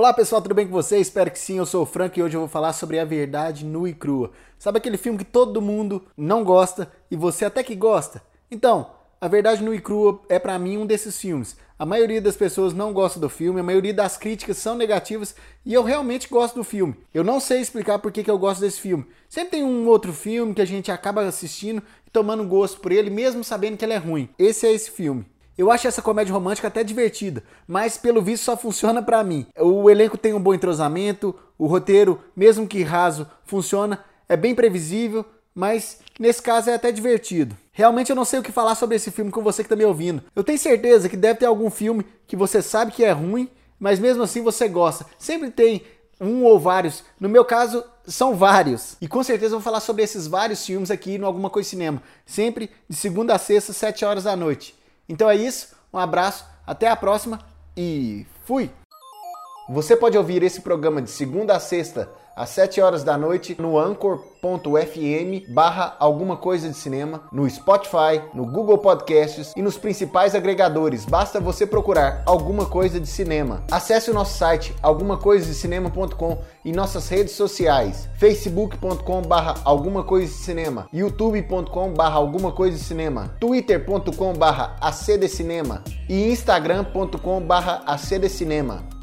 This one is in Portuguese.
Olá pessoal, tudo bem com vocês? Espero que sim, eu sou o Frank e hoje eu vou falar sobre a verdade nua e crua. Sabe aquele filme que todo mundo não gosta e você até que gosta? Então, a verdade nua e crua é para mim um desses filmes. A maioria das pessoas não gosta do filme, a maioria das críticas são negativas e eu realmente gosto do filme. Eu não sei explicar por que, que eu gosto desse filme. Sempre tem um outro filme que a gente acaba assistindo e tomando gosto por ele, mesmo sabendo que ele é ruim. Esse é esse filme. Eu acho essa comédia romântica até divertida, mas pelo visto só funciona para mim. O elenco tem um bom entrosamento, o roteiro, mesmo que raso, funciona, é bem previsível, mas nesse caso é até divertido. Realmente eu não sei o que falar sobre esse filme com você que está me ouvindo. Eu tenho certeza que deve ter algum filme que você sabe que é ruim, mas mesmo assim você gosta. Sempre tem um ou vários. No meu caso, são vários. E com certeza eu vou falar sobre esses vários filmes aqui no Alguma Coisa Cinema. Sempre de segunda a sexta, 7 horas da noite. Então é isso, um abraço, até a próxima e fui! Você pode ouvir esse programa de segunda a sexta às 7 horas da noite no anchor.fm barra alguma coisa de cinema, no Spotify, no Google Podcasts e nos principais agregadores. Basta você procurar alguma coisa de cinema. Acesse o nosso site algumacoisadecinema.com e nossas redes sociais facebook.com barra alguma coisa de cinema, youtube.com barra alguma coisa de cinema, twitter.com barra acdcinema e instagram.com barra acdcinema.